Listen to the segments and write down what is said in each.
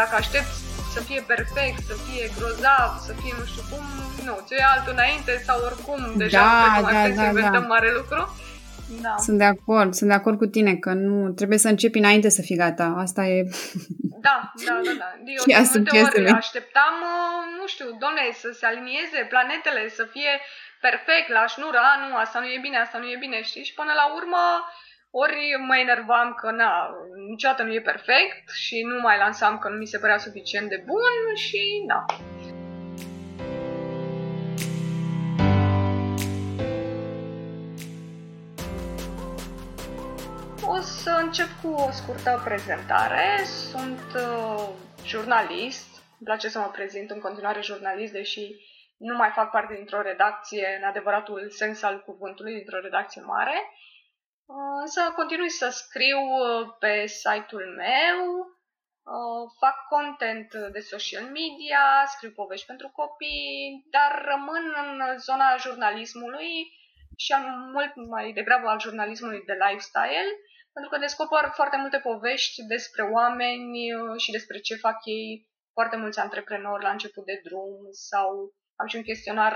dacă aștepți să fie perfect, să fie grozav, să fie nu știu cum, nu, ce e altul înainte sau oricum deja da, nu da, da, să da, inventăm da. mare lucru. Da. Sunt de acord, sunt de acord cu tine că nu trebuie să începi înainte să fii gata. Asta e... Da, da, da, da. Eu Cheia de multe succesului. ori așteptam, uh, nu știu, doamne, să se alinieze planetele, să fie perfect la șnură, a, nu, asta nu e bine, asta nu e bine, știi? Și până la urmă, ori mă enervam că, na, niciodată nu e perfect și nu mai lansam că nu mi se părea suficient de bun și, da. O să încep cu o scurtă prezentare. Sunt uh, jurnalist. Îmi place să mă prezint în continuare jurnalist, deși nu mai fac parte dintr-o redacție în adevăratul sens al cuvântului, dintr-o redacție mare. Uh, însă continui să scriu uh, pe site-ul meu, uh, fac content de social media, scriu povești pentru copii, dar rămân în zona jurnalismului și am mult mai degrabă al jurnalismului de lifestyle, pentru că descoper foarte multe povești despre oameni și despre ce fac ei, foarte mulți antreprenori la început de drum sau am și un chestionar,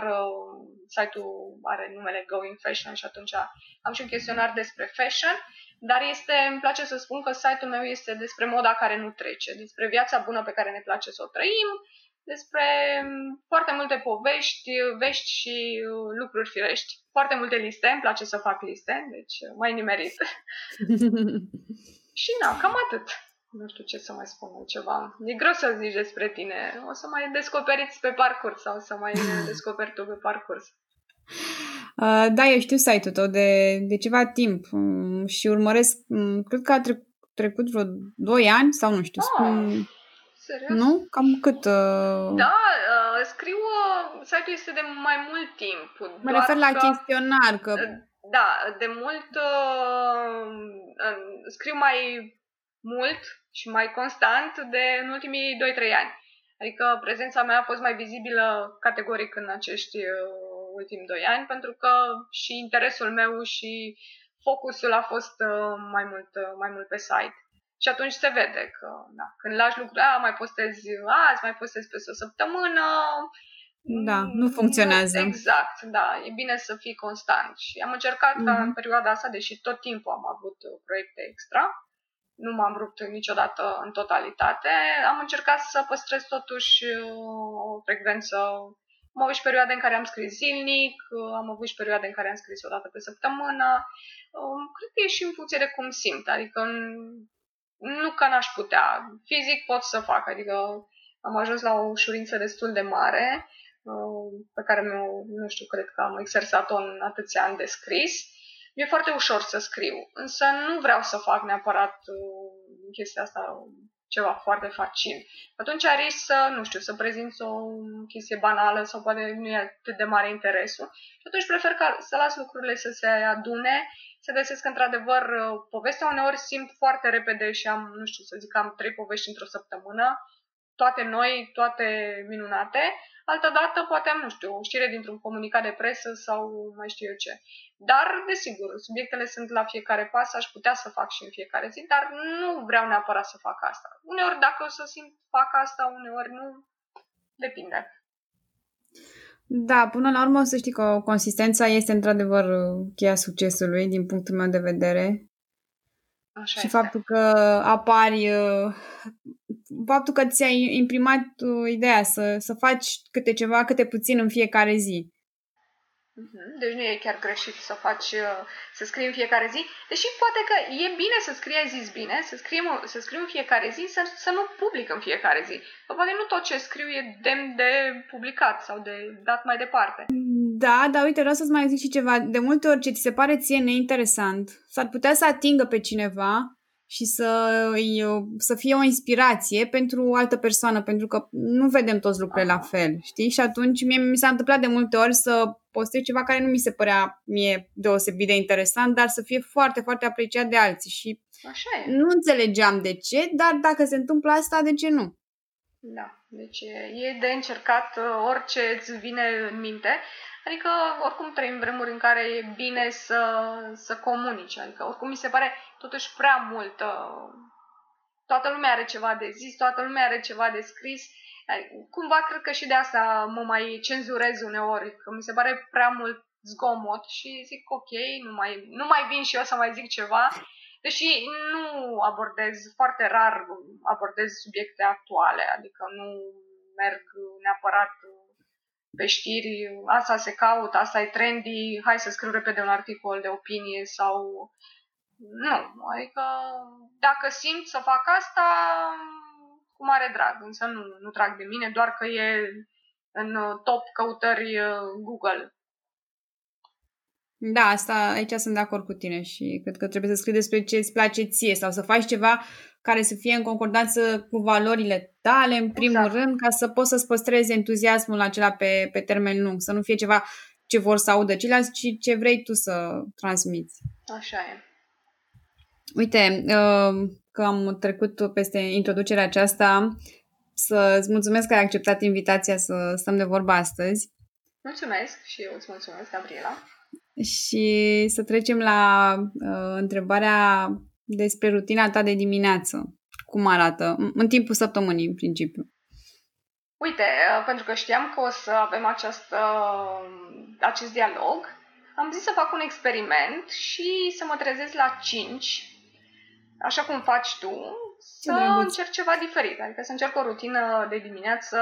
site-ul are numele Going Fashion și atunci am și un chestionar despre fashion, dar este, îmi place să spun că site-ul meu este despre moda care nu trece, despre viața bună pe care ne place să o trăim, despre foarte multe povești, vești și lucruri firești. Foarte multe liste, îmi place să fac liste, deci mai nimerit. și na, cam atât. Nu știu ce să mai spun ceva. E greu să zici despre tine. O să mai descoperiți pe parcurs sau să mai descoperi tu pe parcurs. Uh, da, eu știu site-ul tău de, de ceva timp um, și urmăresc, um, cred că a trec, trecut vreo 2 ani sau nu știu. Ah, um, serios? Nu? Cam cât? Uh... Da, uh, scriu, uh, site-ul este de mai mult timp. Mă refer la că, chestionar, că... Da, de mult uh, scriu mai mult și mai constant de în ultimii 2-3 ani. Adică prezența mea a fost mai vizibilă categoric în acești uh, ultimi 2 ani, pentru că și interesul meu și focusul a fost uh, mai, mult, uh, mai mult pe site. Și atunci se vede că da, când lași lucruri, a, mai postezi azi, mai postezi peste o săptămână. Da, nu funcționează. Nu, exact, da, e bine să fii constant. Și am încercat mm-hmm. în perioada asta, deși tot timpul am avut proiecte extra, nu m-am rupt niciodată în totalitate. Am încercat să păstrez totuși o frecvență. Am avut și perioade în care am scris zilnic, am avut și perioade în care am scris o dată pe săptămână. Cred că e și în funcție de cum simt, adică nu că n-aș putea. Fizic pot să fac, adică am ajuns la o ușurință destul de mare pe care mi-o, nu știu, cred că am exersat-o în atâția ani de scris mi-e foarte ușor să scriu, însă nu vreau să fac neapărat uh, chestia asta ceva foarte facil. Atunci risc să, nu știu, să prezinți o chestie banală sau poate nu e atât de mare interesul. Și atunci prefer ca să las lucrurile să se adune, să găsesc într-adevăr povestea. Uneori simt foarte repede și am, nu știu, să zic, am trei povești într-o săptămână, toate noi, toate minunate. Altădată poate am, nu știu, o știre dintr-un comunicat de presă sau mai știu eu ce. Dar, desigur, subiectele sunt la fiecare pas, aș putea să fac și în fiecare zi, dar nu vreau neapărat să fac asta. Uneori, dacă o să simt, fac asta, uneori nu. Depinde. Da, până la urmă să știi că consistența este într-adevăr cheia succesului din punctul meu de vedere. Așa și este. faptul că apari, faptul că ți-ai imprimat ideea să, să faci câte ceva, câte puțin în fiecare zi. Deci nu e chiar greșit să faci, să scrii în fiecare zi, deși poate că e bine să scrii, ai zis bine, să scriu, să scriu în fiecare zi, să, să nu public în fiecare zi. Că poate nu tot ce scriu e demn de publicat sau de dat mai departe. Da, dar uite, vreau să-ți mai zic și ceva. De multe ori ce ți se pare ție neinteresant, s-ar putea să atingă pe cineva și să, să fie o inspirație pentru o altă persoană, pentru că nu vedem toți lucrurile la fel, știi? Și atunci mie mi s-a întâmplat de multe ori să postez ceva care nu mi se părea mie deosebit de interesant, dar să fie foarte, foarte apreciat de alții și Așa e. nu înțelegeam de ce, dar dacă se întâmplă asta, de ce nu? Da, deci e de încercat orice îți vine în minte, Adică, oricum trăim vremuri în care e bine să, să comunici. Adică, oricum, mi se pare totuși prea mult, toată lumea are ceva de zis, toată lumea are ceva de scris. Cumva cred că și de asta mă mai cenzurez uneori, că mi se pare prea mult zgomot și zic ok, nu mai, nu mai vin și eu să mai zic ceva, deși nu abordez, foarte rar abordez subiecte actuale, adică nu merg neapărat pe știri, asta se caută, asta e trendy, hai să scriu repede un articol de opinie sau... Nu, adică dacă simt să fac asta, cu mare drag, însă nu, nu trag de mine, doar că e în top căutări uh, Google. Da, asta aici sunt de acord cu tine și cred că trebuie să scrii despre ce îți place ție sau să faci ceva care să fie în concordanță cu valorile tale, în primul exact. rând, ca să poți să-ți păstrezi entuziasmul acela pe, pe termen lung, să nu fie ceva ce vor să audă ceilalți, ci ce vrei tu să transmiți. Așa e. Uite, uh, că am trecut peste introducerea aceasta, să-ți mulțumesc că ai acceptat invitația să stăm de vorba astăzi. Mulțumesc și eu îți mulțumesc, Gabriela. Și să trecem la uh, întrebarea despre rutina ta de dimineață. Cum arată? În timpul săptămânii, în principiu. Uite, uh, pentru că știam că o să avem această, acest dialog, am zis să fac un experiment și să mă trezesc la 5, așa cum faci tu, să drăguț. încerc ceva diferit. Adică să încerc o rutină de dimineață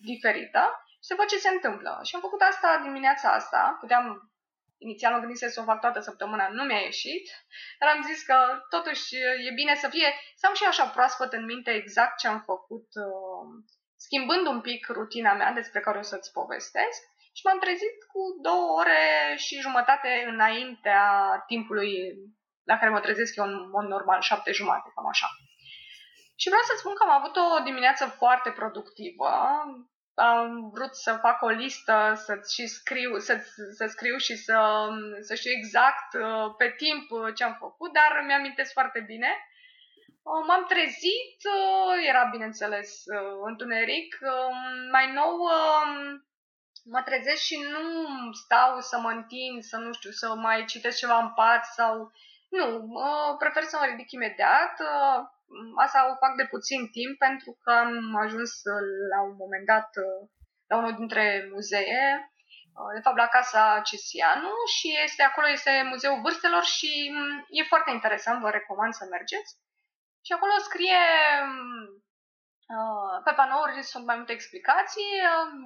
diferită și să văd ce se întâmplă. Și am făcut asta dimineața asta. Puteam inițial mă gândise să o fac toată săptămâna, nu mi-a ieșit, dar am zis că totuși e bine să fie, să am și așa proaspăt în minte exact ce am făcut, uh, schimbând un pic rutina mea despre care o să-ți povestesc și m-am trezit cu două ore și jumătate înaintea timpului la care mă trezesc eu în mod normal, șapte jumate, cam așa. Și vreau să spun că am avut o dimineață foarte productivă am vrut să fac o listă, să și scriu, să, să scriu și să, să știu exact uh, pe timp uh, ce am făcut, dar mi-amintesc foarte bine. Uh, m-am trezit, era bineînțeles întuneric. Mai nou mă trezesc și nu stau să mă întind, să nu știu, să mai citesc ceva în pat sau... Nu, prefer să mă ridic imediat Asta o fac de puțin timp pentru că am ajuns la un moment dat la unul dintre muzee, de fapt la Casa Cesianu și este acolo este Muzeul Vârstelor și e foarte interesant, vă recomand să mergeți. Și acolo scrie pe panouri sunt mai multe explicații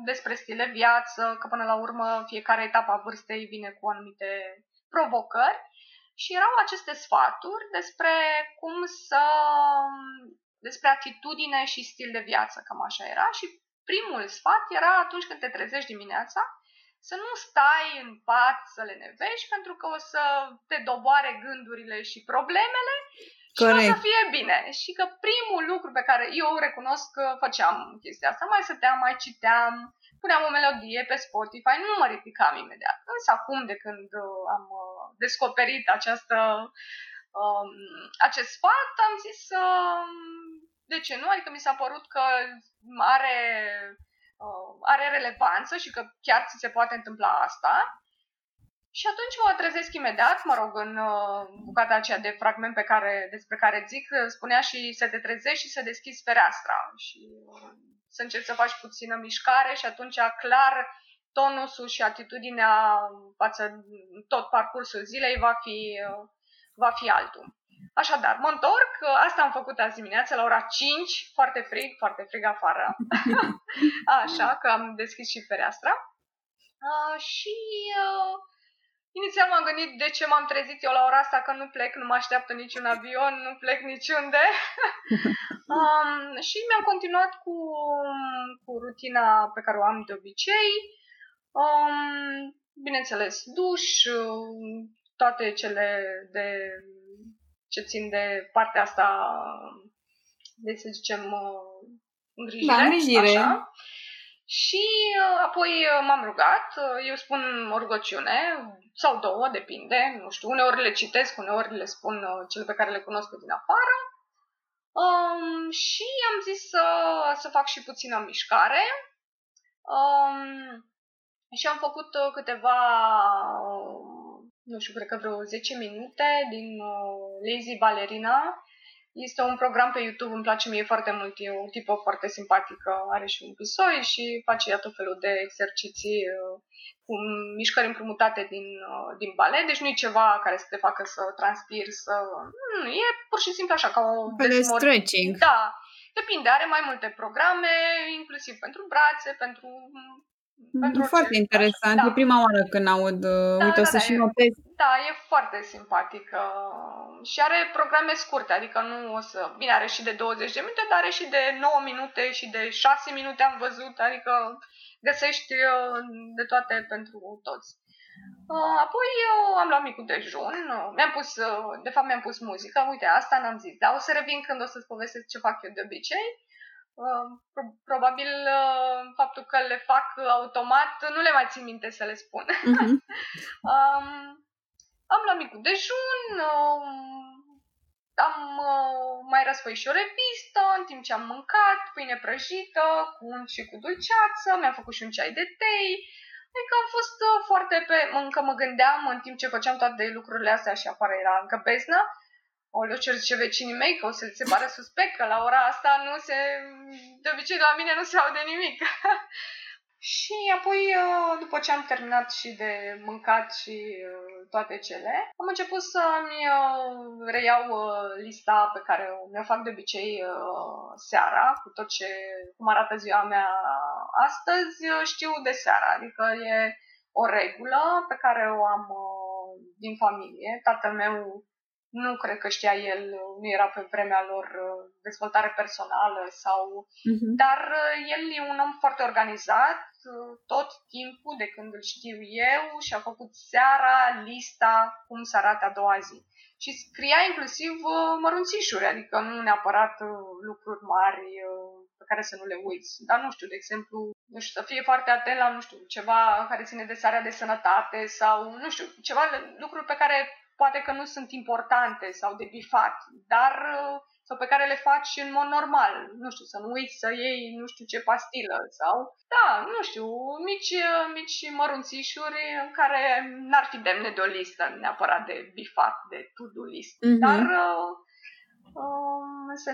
despre stil de viață, că până la urmă fiecare etapă a vârstei vine cu anumite provocări și erau aceste sfaturi despre cum să despre atitudine și stil de viață, cam așa era. Și primul sfat era atunci când te trezești dimineața, să nu stai în pat să le nevești, pentru că o să te doboare gândurile și problemele și Corect. o să fie bine. Și că primul lucru pe care eu recunosc că făceam chestia asta, mai stăteam, mai citeam, puneam o melodie pe Spotify, nu mă ridicam imediat. Însă acum, de când uh, am uh, descoperit această, um, acest sfat, am zis uh, de ce nu? Adică mi s-a părut că are, uh, are relevanță și că chiar ți se poate întâmpla asta. Și atunci mă trezesc imediat, mă rog, în uh, bucata aceea de fragment pe care, despre care zic, spunea și să te trezești și să deschizi fereastra. Și uh, să încerci să faci puțină mișcare și atunci clar tonusul și atitudinea față tot parcursul zilei va fi, va fi altul. Așadar, mă întorc, asta am făcut azi dimineață la ora 5, foarte frig, foarte frig afară, așa că am deschis și fereastra. Uh, și uh, inițial m-am gândit de ce m-am trezit eu la ora asta, că nu plec, nu mă așteaptă niciun avion, nu plec niciunde. Um, și mi-am continuat cu, cu rutina pe care o am de obicei. Um, bineînțeles, duș, toate cele de ce țin de partea asta, de să zicem, îngrijire. Da, îngrijire. Așa. Și uh, apoi uh, m-am rugat, uh, eu spun o rugăciune sau două, depinde, nu știu, uneori le citesc, uneori le spun cele pe care le cunosc din afară Um, și am zis să, să fac și puțină mișcare. Um, și am făcut uh, câteva, uh, nu știu, cred că vreo 10 minute din uh, Lazy Ballerina. Este un program pe YouTube, îmi place mie foarte mult, e o tipă foarte simpatică, are și un pisoi și face ea tot felul de exerciții uh, cu mișcări împrumutate din, uh, din balet, deci nu e ceva care să te facă să transpiri, să... Nu, e pur și simplu așa, ca o... De stretching. Da, depinde, are mai multe programe, inclusiv pentru brațe, pentru pentru foarte ce, interesant. Da. E prima oară când aud. Uh, da, uite, da, o să da, și notez. Da, e foarte simpatică. Și are programe scurte, adică nu o să... Bine, are și de 20 de minute, dar are și de 9 minute și de 6 minute am văzut, adică găsești uh, de toate pentru toți. Uh, apoi eu am luat micul dejun, mi-am pus, de fapt mi-am pus muzică, uite, asta n-am zis, dar o să revin când o să-ți povestesc ce fac eu de obicei. Probabil faptul că le fac automat, nu le mai țin minte să le spun. Uh-huh. um, am luat micul dejun, um, am uh, mai răsfăit și o revistă în timp ce am mâncat, pâine prăjită, cu un și cu dulceață, mi-am făcut și un ceai de tei. Adică am fost uh, foarte pe... Încă mă gândeam în timp ce făceam toate lucrurile astea și afară era încă beznă, o ce zice vecinii mei că o să se pare suspect că la ora asta nu se... De obicei la mine nu se aude nimic. și apoi, uh, după ce am terminat și de mâncat și uh, toate cele, am început să-mi uh, reiau lista pe care mi-o fac de obicei seara, cu tot ce, cum arată ziua mea astăzi, știu de seara, adică e o regulă pe care o am din familie. Tatăl meu nu cred că știa el, nu era pe vremea lor uh, dezvoltare personală sau... Uh-huh. Dar uh, el e un om foarte organizat, uh, tot timpul de când îl știu eu și a făcut seara lista cum să arate a doua zi. Și scria inclusiv mărunțișuri, adică nu neapărat lucruri mari pe care să nu le uiți. Dar nu știu, de exemplu, nu știu, să fie foarte atent la, nu știu, ceva care ține de starea de sănătate sau, nu știu, ceva lucruri pe care poate că nu sunt importante sau de bifat, dar uh, sau pe care le faci în mod normal. Nu știu, să nu uiți să iei nu știu ce pastilă sau, da, nu știu, mici, uh, mici mărunțișuri în care n-ar fi demne de o listă neapărat de bifat, de to-do list. Mm-hmm. Dar uh, uh,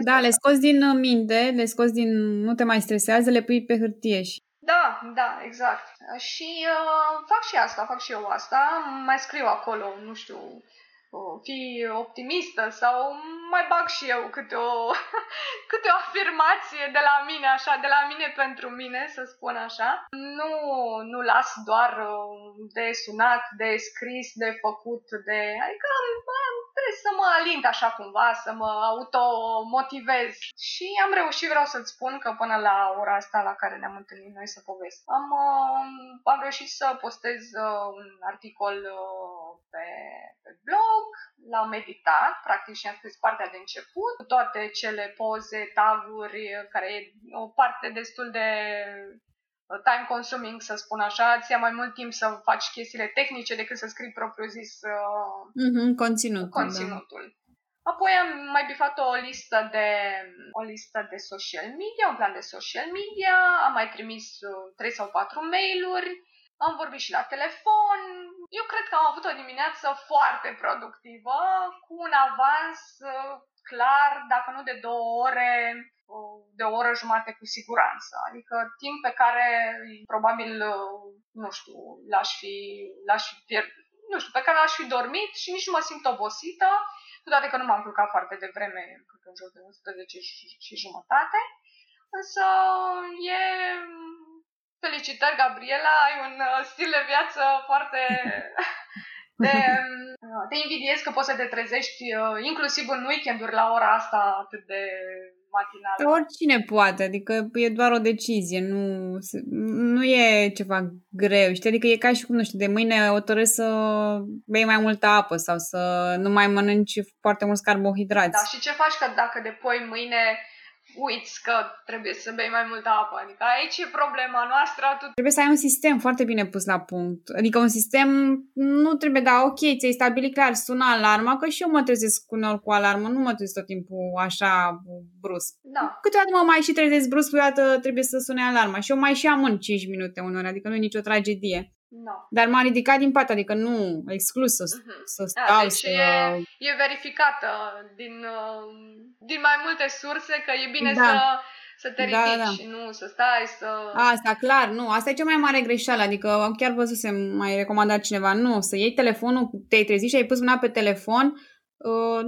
da, le scoți din minte, le scoți din... nu te mai stresează, le pui pe hârtie și da, da, exact. Și uh, fac și asta, fac și eu asta. Mai scriu acolo, nu știu, fi optimistă sau mai bag și eu câte o, câte o afirmație de la mine, așa, de la mine pentru mine, să spun așa. Nu, nu las doar uh, de sunat, de scris, de făcut, de... Adică trebuie să mă alint așa cumva, să mă automotivez. Și am reușit, vreau să-ți spun că până la ora asta la care ne-am întâlnit noi să povestim, am, uh, am reușit să postez uh, un articol pe, pe blog, l-am meditat, practic și am scris partea de început, cu toate cele poze, taguri, care e o parte destul de uh, time consuming, să spun așa, ți ia mai mult timp să faci chestiile tehnice decât să scrii propriu-zis uh, mm-hmm, conținut, conținutul. Da. Apoi am mai bifat o listă de o listă de social media, un plan de social media, am mai trimis uh, 3 sau 4 mail-uri, am vorbit și la telefon. Eu cred că am avut o dimineață foarte productivă, cu un avans uh, clar, dacă nu de două ore, uh, de o oră jumate cu siguranță. Adică timp pe care probabil, uh, nu știu, l-aș fi, l-aș fi pierdut, nu știu, pe care l-aș fi dormit și nici nu mă simt obosită, cu toate că nu m-am culcat foarte devreme, cred că în jur de 11 și, și jumătate. Însă e Felicitări, Gabriela, ai un uh, stil de viață foarte... Te, uh, te invidiez că poți să te trezești uh, inclusiv în weekenduri la ora asta atât de matinală. Oricine poate, adică e doar o decizie, nu, nu e ceva greu, știi? Adică e ca și cum, nu știu, de mâine hotărâți să bei mai multă apă sau să nu mai mănânci foarte mulți carbohidrați. Da, și ce faci că dacă depui mâine uiți că trebuie să bei mai multă apă. Adică aici e problema noastră. Tu... Trebuie să ai un sistem foarte bine pus la punct. Adică un sistem nu trebuie, da, ok, ți-ai stabilit clar, sună alarma, că și eu mă trezesc uneori cu alarmă, nu mă trezesc tot timpul așa brusc. Da. Câteodată mă mai și trezesc brusc, câteodată trebuie să sune alarma și eu mai și amân 5 minute uneori, adică nu e nicio tragedie. No. Dar m-a ridicat din pat, adică nu exclus să, uh-huh. să da, stau, A, deci să... E, e verificată din, uh, din mai multe surse că e bine da. să să te da, ridici da, da. și nu să stai, să... Asta, clar, nu. Asta e cea mai mare greșeală. Adică chiar văzusem, mai recomandat cineva, nu, să iei telefonul, te-ai trezit și ai pus mâna pe telefon, uh,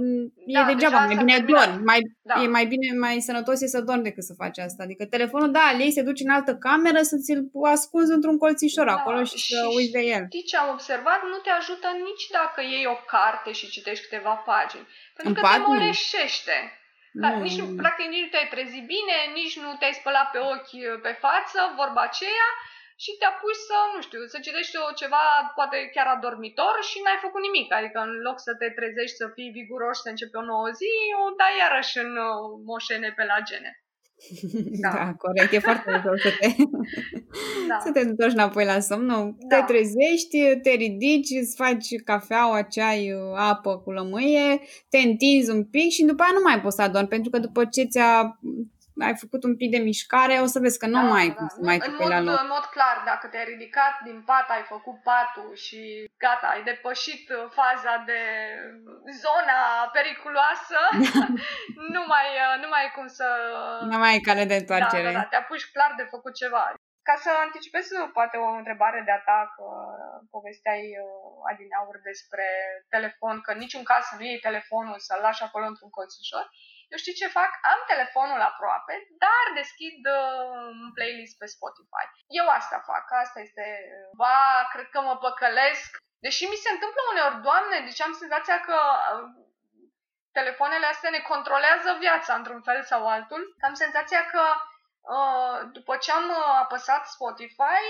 da, e degeaba, mai bine dormi. Mai, da. E mai bine, mai sănătos e să dormi decât să faci asta. Adică telefonul, da, ei se duce în altă cameră să ți-l ascunzi într-un colțișor da, acolo și, și să uiți de el. Știi ce am observat? Nu te ajută nici dacă iei o carte și citești câteva pagini. Pentru în că te moleșește. Ca, nu. Nici nu, practic nici nu te-ai trezit bine, nici nu te-ai spălat pe ochi, pe față, vorba aceea, și te apuci să, nu știu, să citești o ceva poate chiar adormitor și n-ai făcut nimic. Adică în loc să te trezești, să fii viguros, să începi o nouă zi, o dai iarăși în uh, moșene pe la gene. Da. da, corect. E foarte ușor să te, da. să te întorci înapoi la somn. Nu, da. te trezești, te ridici, îți faci cafeaua, ceai, apă cu lămâie, te întinzi un pic și după aia nu mai poți să adormi, pentru că după ce ți-a ai făcut un pic de mișcare, o să vezi că nu da, mai da. să mai în mod, la loc. În mod clar, dacă te-ai ridicat din pat, ai făcut patul și gata, ai depășit faza de zona periculoasă, nu, mai, nu mai ai cum să... Nu mai ai cale de întoarcere. Da, da, da, te apuci clar de făcut ceva. Ca să anticipez poate o întrebare de atac, povesteai adineaur despre telefon, că în niciun caz să nu iei telefonul, să-l lași acolo într-un colțișor. Eu știi ce fac? Am telefonul aproape, dar deschid uh, un playlist pe Spotify. Eu asta fac, asta este, ba, cred că mă păcălesc. Deși mi se întâmplă uneori, doamne, deci am senzația că uh, telefoanele astea ne controlează viața într-un fel sau altul. Am senzația că Uh, după ce am uh, apăsat Spotify,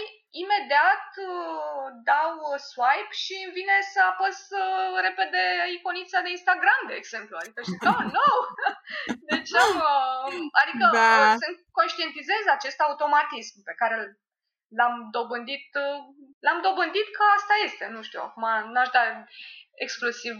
imediat uh, dau swipe și îmi vine să apăs repede iconița de Instagram, de exemplu. Adică și oh, no! Deci am, adică da. să conștientizez acest automatism pe care l-am dobândit, l-am dobândit că asta este, nu știu, acum n-aș da exclusiv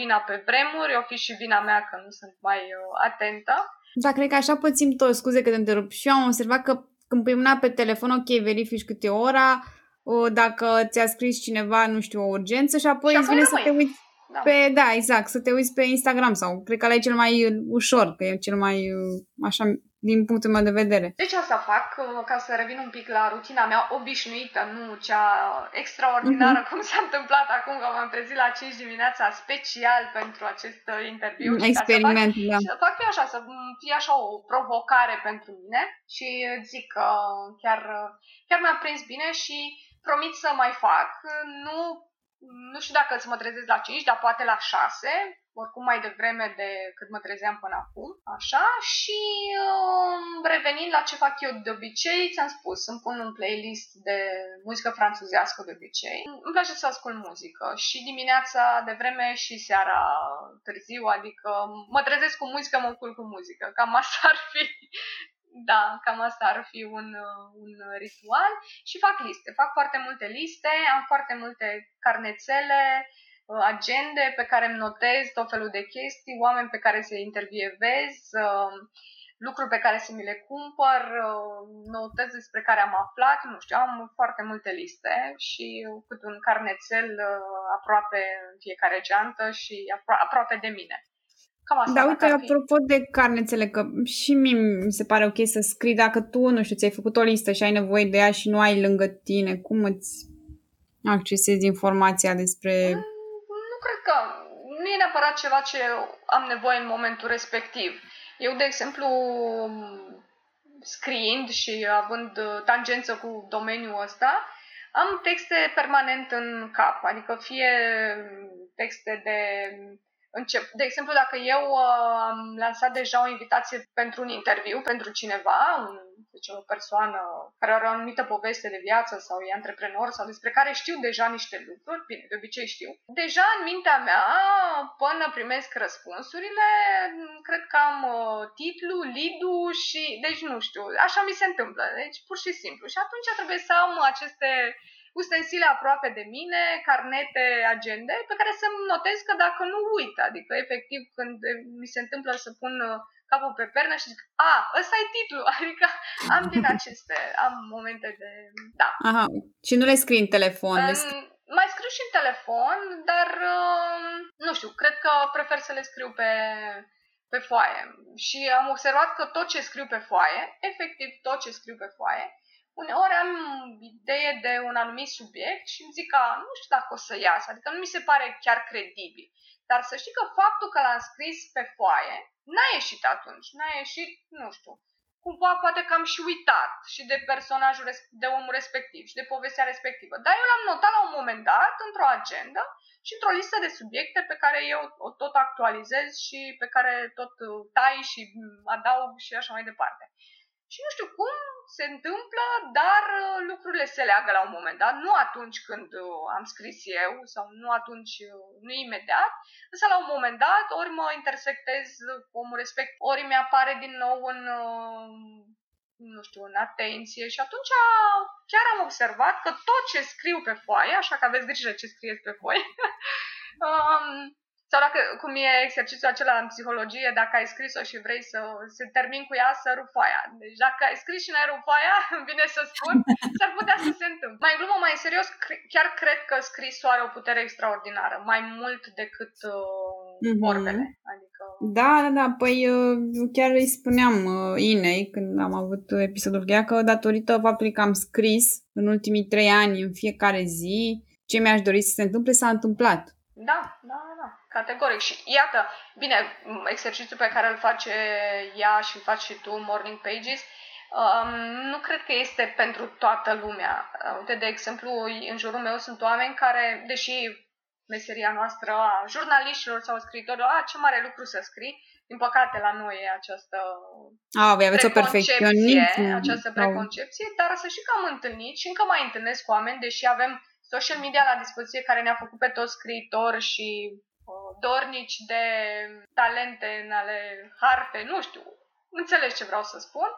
vina pe vremuri, o fi și vina mea că nu sunt mai atentă, da, cred că așa pățim toți, scuze că te întrerup. Și eu am observat că când pui mâna pe telefon, ok, verifici câte ora, o, dacă ți-a scris cineva, nu știu, o urgență și apoi, și îți vine să te uiți da. pe, da, exact, să te uiți pe Instagram sau cred că ăla e cel mai ușor, că e cel mai, așa, din punctul meu de vedere. Deci asta fac, uh, ca să revin un pic la rutina mea obișnuită, nu cea extraordinară, uh-huh. cum s-a întâmplat acum că m-am trezit la 5 dimineața special pentru acest uh, interviu. Experiment, și fac, da. Și fac eu așa, să fie așa o provocare pentru mine și zic că chiar, chiar mi-a prins bine și promit să mai fac. Nu nu știu dacă să mă trezesc la 5, dar poate la 6, oricum mai devreme de cât mă trezeam până acum, așa, și uh, revenind la ce fac eu de obicei, ți-am spus, îmi pun un playlist de muzică franțuzească de obicei. Îmi place să ascult muzică și dimineața de vreme și seara târziu, adică mă trezesc cu muzică, mă culc cu muzică, cam asta ar fi da, cam asta ar fi un, un ritual și fac liste. Fac foarte multe liste, am foarte multe carnețele, uh, agende pe care îmi notez tot felul de chestii, oameni pe care să intervievez, uh, lucruri pe care să mi le cumpăr, uh, notez despre care am aflat, nu știu, am foarte multe liste și cât un carnețel aproape în fiecare geantă și aproape de mine. Cam asta da, uite, apropo de carnețele, că și mie mi se pare ok să scrii dacă tu, nu știu, ți-ai făcut o listă și ai nevoie de ea și nu ai lângă tine, cum îți accesezi informația despre... Mm, nu cred că nu e neapărat ceva ce am nevoie în momentul respectiv. Eu, de exemplu, scriind și având tangență cu domeniul ăsta, am texte permanent în cap, adică fie texte de încep. De exemplu, dacă eu uh, am lansat deja o invitație pentru un interviu, pentru cineva, un, deci o persoană care are o anumită poveste de viață sau e antreprenor sau despre care știu deja niște lucruri, bine, de obicei știu, deja în mintea mea, până primesc răspunsurile, cred că am uh, titlu, lead și, deci nu știu, așa mi se întâmplă, deci pur și simplu. Și atunci trebuie să am aceste ustensile aproape de mine, carnete, agende, pe care să-mi notez că dacă nu uit, adică efectiv când mi se întâmplă să pun uh, capul pe pernă și zic, a, ăsta e titlul, adică am din aceste, am momente de, da. Aha, și nu le scrii în telefon? În, le scrii... Mai scriu și în telefon, dar uh, nu știu, cred că prefer să le scriu pe, pe foaie. Și am observat că tot ce scriu pe foaie, efectiv tot ce scriu pe foaie, uneori am idee de un anumit subiect și îmi zic că nu știu dacă o să iasă, adică nu mi se pare chiar credibil. Dar să știi că faptul că l-am scris pe foaie n-a ieșit atunci, n-a ieșit, nu știu, cumva poate că am și uitat și de personajul, de omul respectiv și de povestea respectivă. Dar eu l-am notat la un moment dat într-o agenda și într-o listă de subiecte pe care eu o tot actualizez și pe care tot tai și adaug și așa mai departe. Și nu știu cum se întâmplă, dar uh, lucrurile se leagă la un moment dat, nu atunci când uh, am scris eu sau nu atunci, uh, nu imediat, însă la un moment dat ori mă intersectez cu omul respect, ori mi-apare din nou în, nu știu, în atenție. Și atunci chiar am observat că tot ce scriu pe foaie, așa că aveți grijă ce scrieți pe foaie, um, sau dacă, cum e exercițiul acela în psihologie, dacă ai scris-o și vrei să se termin cu ea, să rup foaia. Deci dacă ai scris și n-ai rup foaia, vine să spun, s-ar putea să se întâmple. Mai în glumă, mai în serios, chiar cred că scrisul are o putere extraordinară, mai mult decât uh, mm-hmm. vorbele. Adică... Da, da, da, păi uh, chiar îi spuneam uh, Inei când am avut episodul cu ea că datorită faptului că am scris în ultimii trei ani în fiecare zi ce mi-aș dori să se întâmple s-a întâmplat. Da, da, da. Categoric. Și iată, bine, exercițiul pe care îl face ea și îl faci și tu, Morning Pages, um, nu cred că este pentru toată lumea. Uh, uite, de exemplu, în jurul meu sunt oameni care, deși meseria noastră a jurnaliștilor sau scriitorilor, a, ce mare lucru să scrii, din păcate la noi e această a, voi aveți o perfecționism. această preconcepție, dar să știi că am întâlnit și încă mai întâlnesc oameni, deși avem social media la dispoziție care ne-a făcut pe toți scriitori și dornici de talente în ale harte, nu știu, înțelegi ce vreau să spun,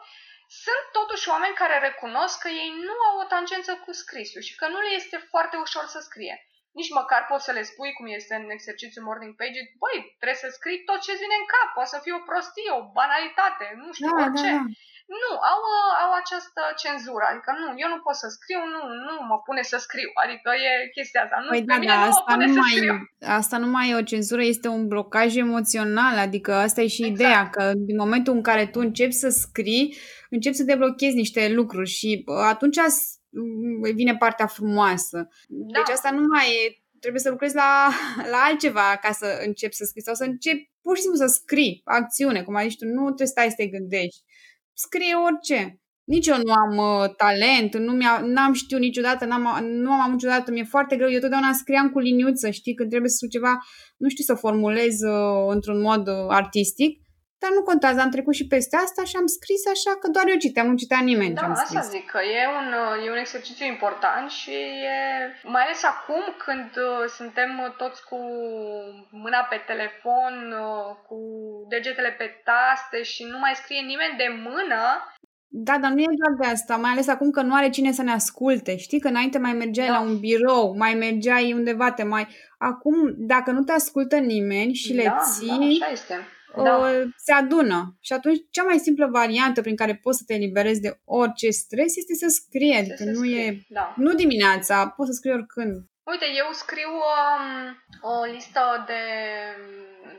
sunt totuși oameni care recunosc că ei nu au o tangență cu scrisul și că nu le este foarte ușor să scrie. Nici măcar poți să le spui cum este în exercițiul Morning Page, băi, trebuie să scrii tot ce vine în cap, poate să fie o prostie, o banalitate, nu știu, da, orice. Da, da. Nu, au, au această cenzură, adică nu, eu nu pot să scriu, nu, nu mă pune să scriu, adică e chestia asta. Nu, păi da, da, asta, nu mai, asta nu mai e o cenzură, este un blocaj emoțional, adică asta e și exact. ideea, că din momentul în care tu începi să scrii, începi să deblochezi niște lucruri și atunci vine partea frumoasă. Da. Deci asta nu mai e, trebuie să lucrezi la, la altceva ca să începi să scrii sau să începi pur și simplu să scrii acțiune, cum ai zis tu, nu trebuie să stai să te gândești scrie orice. Nici eu nu am uh, talent, nu mi n-am știut niciodată, n-am, nu am avut niciodată, mi-e foarte greu. Eu totdeauna scriam cu liniuță, știi, când trebuie să scriu ceva, nu știu să formulez uh, într-un mod uh, artistic, dar nu contează, am trecut și peste asta și am scris așa că doar eu citeam, nu citea nimeni da, ce am scris. asta zic, că e un, e un exercițiu important și e, mai ales acum când uh, suntem toți cu mâna pe telefon, uh, cu degetele pe taste și nu mai scrie nimeni de mână, da, dar nu e doar de asta, mai ales acum că nu are cine să ne asculte. Știi că înainte mai mergeai da. la un birou, mai mergeai undeva, te mai... Acum, dacă nu te ascultă nimeni și da, le ții, da, așa este da. se adună. Și atunci cea mai simplă variantă prin care poți să te eliberezi de orice stres este să scrii. Adică nu scrie. e... Da. Nu dimineața, poți să scrii oricând. Uite, eu scriu um, o listă de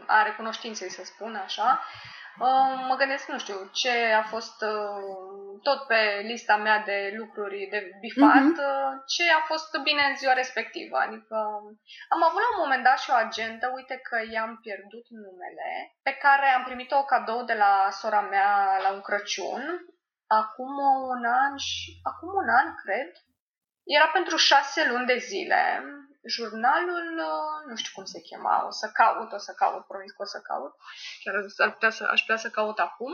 a recunoștinței, să spun așa, mă gândesc, nu știu, ce a fost uh, tot pe lista mea de lucruri de bifat, uh-huh. ce a fost bine în ziua respectivă. Adică am avut la un moment dat și o agendă, uite că i-am pierdut numele, pe care am primit-o cadou de la sora mea la un Crăciun, acum un an și... acum un an, cred. Era pentru șase luni de zile jurnalul, uh, nu știu cum se chema, o să caut, o să caut, promis că o să caut, chiar ar putea să, aș putea să caut acum.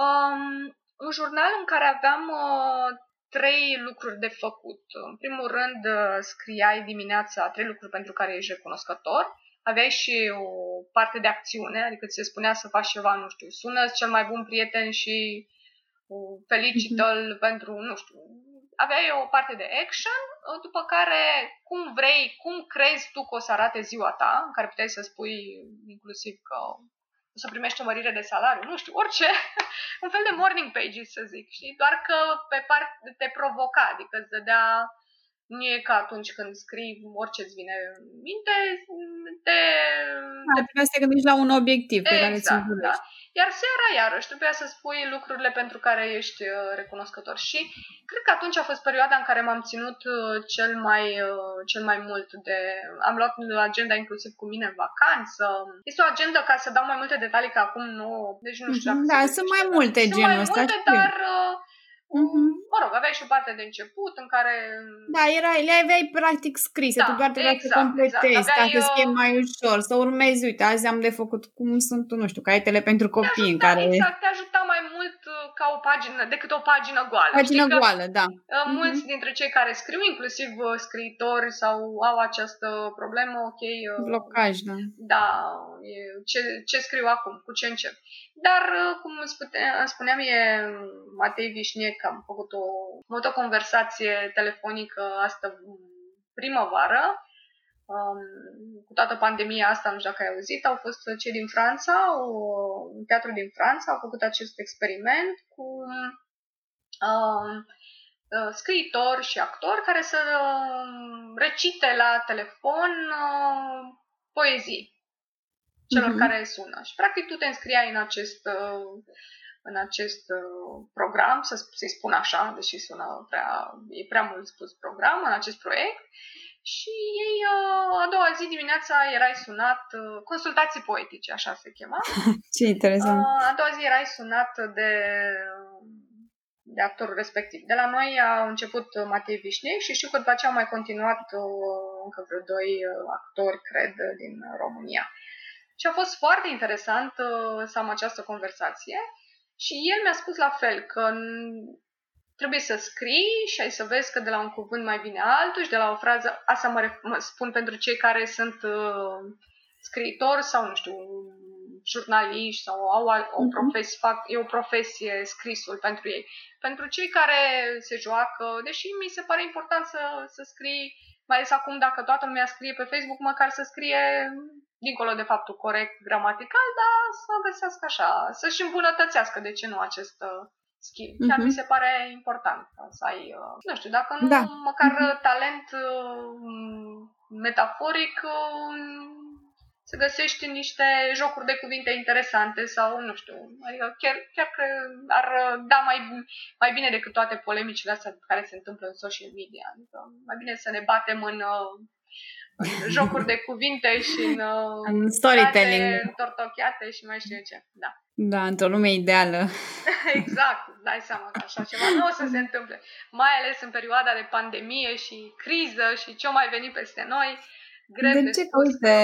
Um, un jurnal în care aveam uh, trei lucruri de făcut. În primul rând, uh, scriai dimineața trei lucruri pentru care ești recunoscător, aveai și o parte de acțiune, adică ți se spunea să faci ceva, nu știu, sună cel mai bun prieten și uh, felicită-l mm-hmm. pentru, nu știu, aveai o parte de action, după care cum vrei, cum crezi tu că o să arate ziua ta, în care puteai să spui inclusiv că să primești o mărire de salariu, nu știu, orice, un fel de morning pages, să zic, știi? Doar că pe parte te provoca, adică îți dădea nu e ca atunci când scrii orice îți vine în minte, te... Da, trebuie să te gândești la un obiectiv pe care ți da. Iar seara, iarăși, trebuia să spui lucrurile pentru care ești uh, recunoscător. Și cred că atunci a fost perioada în care m-am ținut uh, cel mai, uh, cel mai mult de... Am luat agenda inclusiv cu mine în vacanță. Este o agenda ca să dau mai multe detalii, că acum nu... Deci nu știu Da, sunt mai multe genul ăsta. Sunt mai multe, dar... Uh-huh. Mă rog, aveai și o parte de început în care... Da, era, le aveai practic scrise, da, tu doar trebuia exact, să completezi exact. ca să fie mai ușor, să urmezi, uite, azi am de făcut cum sunt, nu știu, caietele pentru copii ajuta, în care... Exact, te ajuta mai mult uh, ca o pagină, decât o pagină goală. Pagină Știi goală, că, da. Uh, mulți uh-huh. dintre cei care scriu, inclusiv uh, scriitori sau au această problemă, ok... Blocaj, da. Da, ce, ce scriu acum, cu ce încep. Dar, cum spuneam, e Matei Vișniec, am făcut o, am o conversație telefonică asta primăvară, um, cu toată pandemia asta, nu știu dacă ai auzit, au fost cei din Franța, o, un teatru din Franța, au făcut acest experiment cu um, scriitori și actori care să um, recite la telefon uh, poezii celor uh-huh. care sună. Și practic tu te înscriai în acest, uh, în acest uh, program, să, să-i spun așa, deși sună prea, e prea mult spus program, în acest proiect. Și ei, uh, a doua zi dimineața, erai sunat, consultații poetice, așa se chema. Ce interesant. A doua zi erai sunat de, de actorul respectiv. De la noi a început Matei Vișnei și știu că după aceea au mai continuat încă vreo doi actori, cred, din România. Și a fost foarte interesant uh, să am această conversație și el mi-a spus la fel că trebuie să scrii și ai să vezi că de la un cuvânt mai vine altul și de la o frază, asta mă, ref- mă spun pentru cei care sunt uh, scriitori sau, nu știu, jurnaliști sau au o mhm. profesie, fac, e o profesie scrisul pentru ei. Pentru cei care se joacă, deși mi se pare important să, să scrii, mai ales acum dacă toată lumea scrie pe Facebook, măcar să scrie dincolo de faptul corect gramatical, dar să găsească așa, să-și îmbunătățească, de ce nu, acest uh, skill. Chiar uh-huh. mi se pare important să ai, uh, nu știu, dacă nu, da. măcar uh-huh. talent uh, metaforic, uh, să găsești niște jocuri de cuvinte interesante sau, nu știu, adică chiar, chiar că ar da mai, mai bine decât toate polemicile astea care se întâmplă în social media. Adică mai bine să ne batem în uh, jocuri de cuvinte și în, în uh, storytelling. tortocheate și mai știu ce. Da. Da, într-o lume ideală. exact, dai seama că așa ceva nu o să se întâmple. Mai ales în perioada de pandemie și criză și ce-o mai veni peste noi. Greu de, de ce? Uite,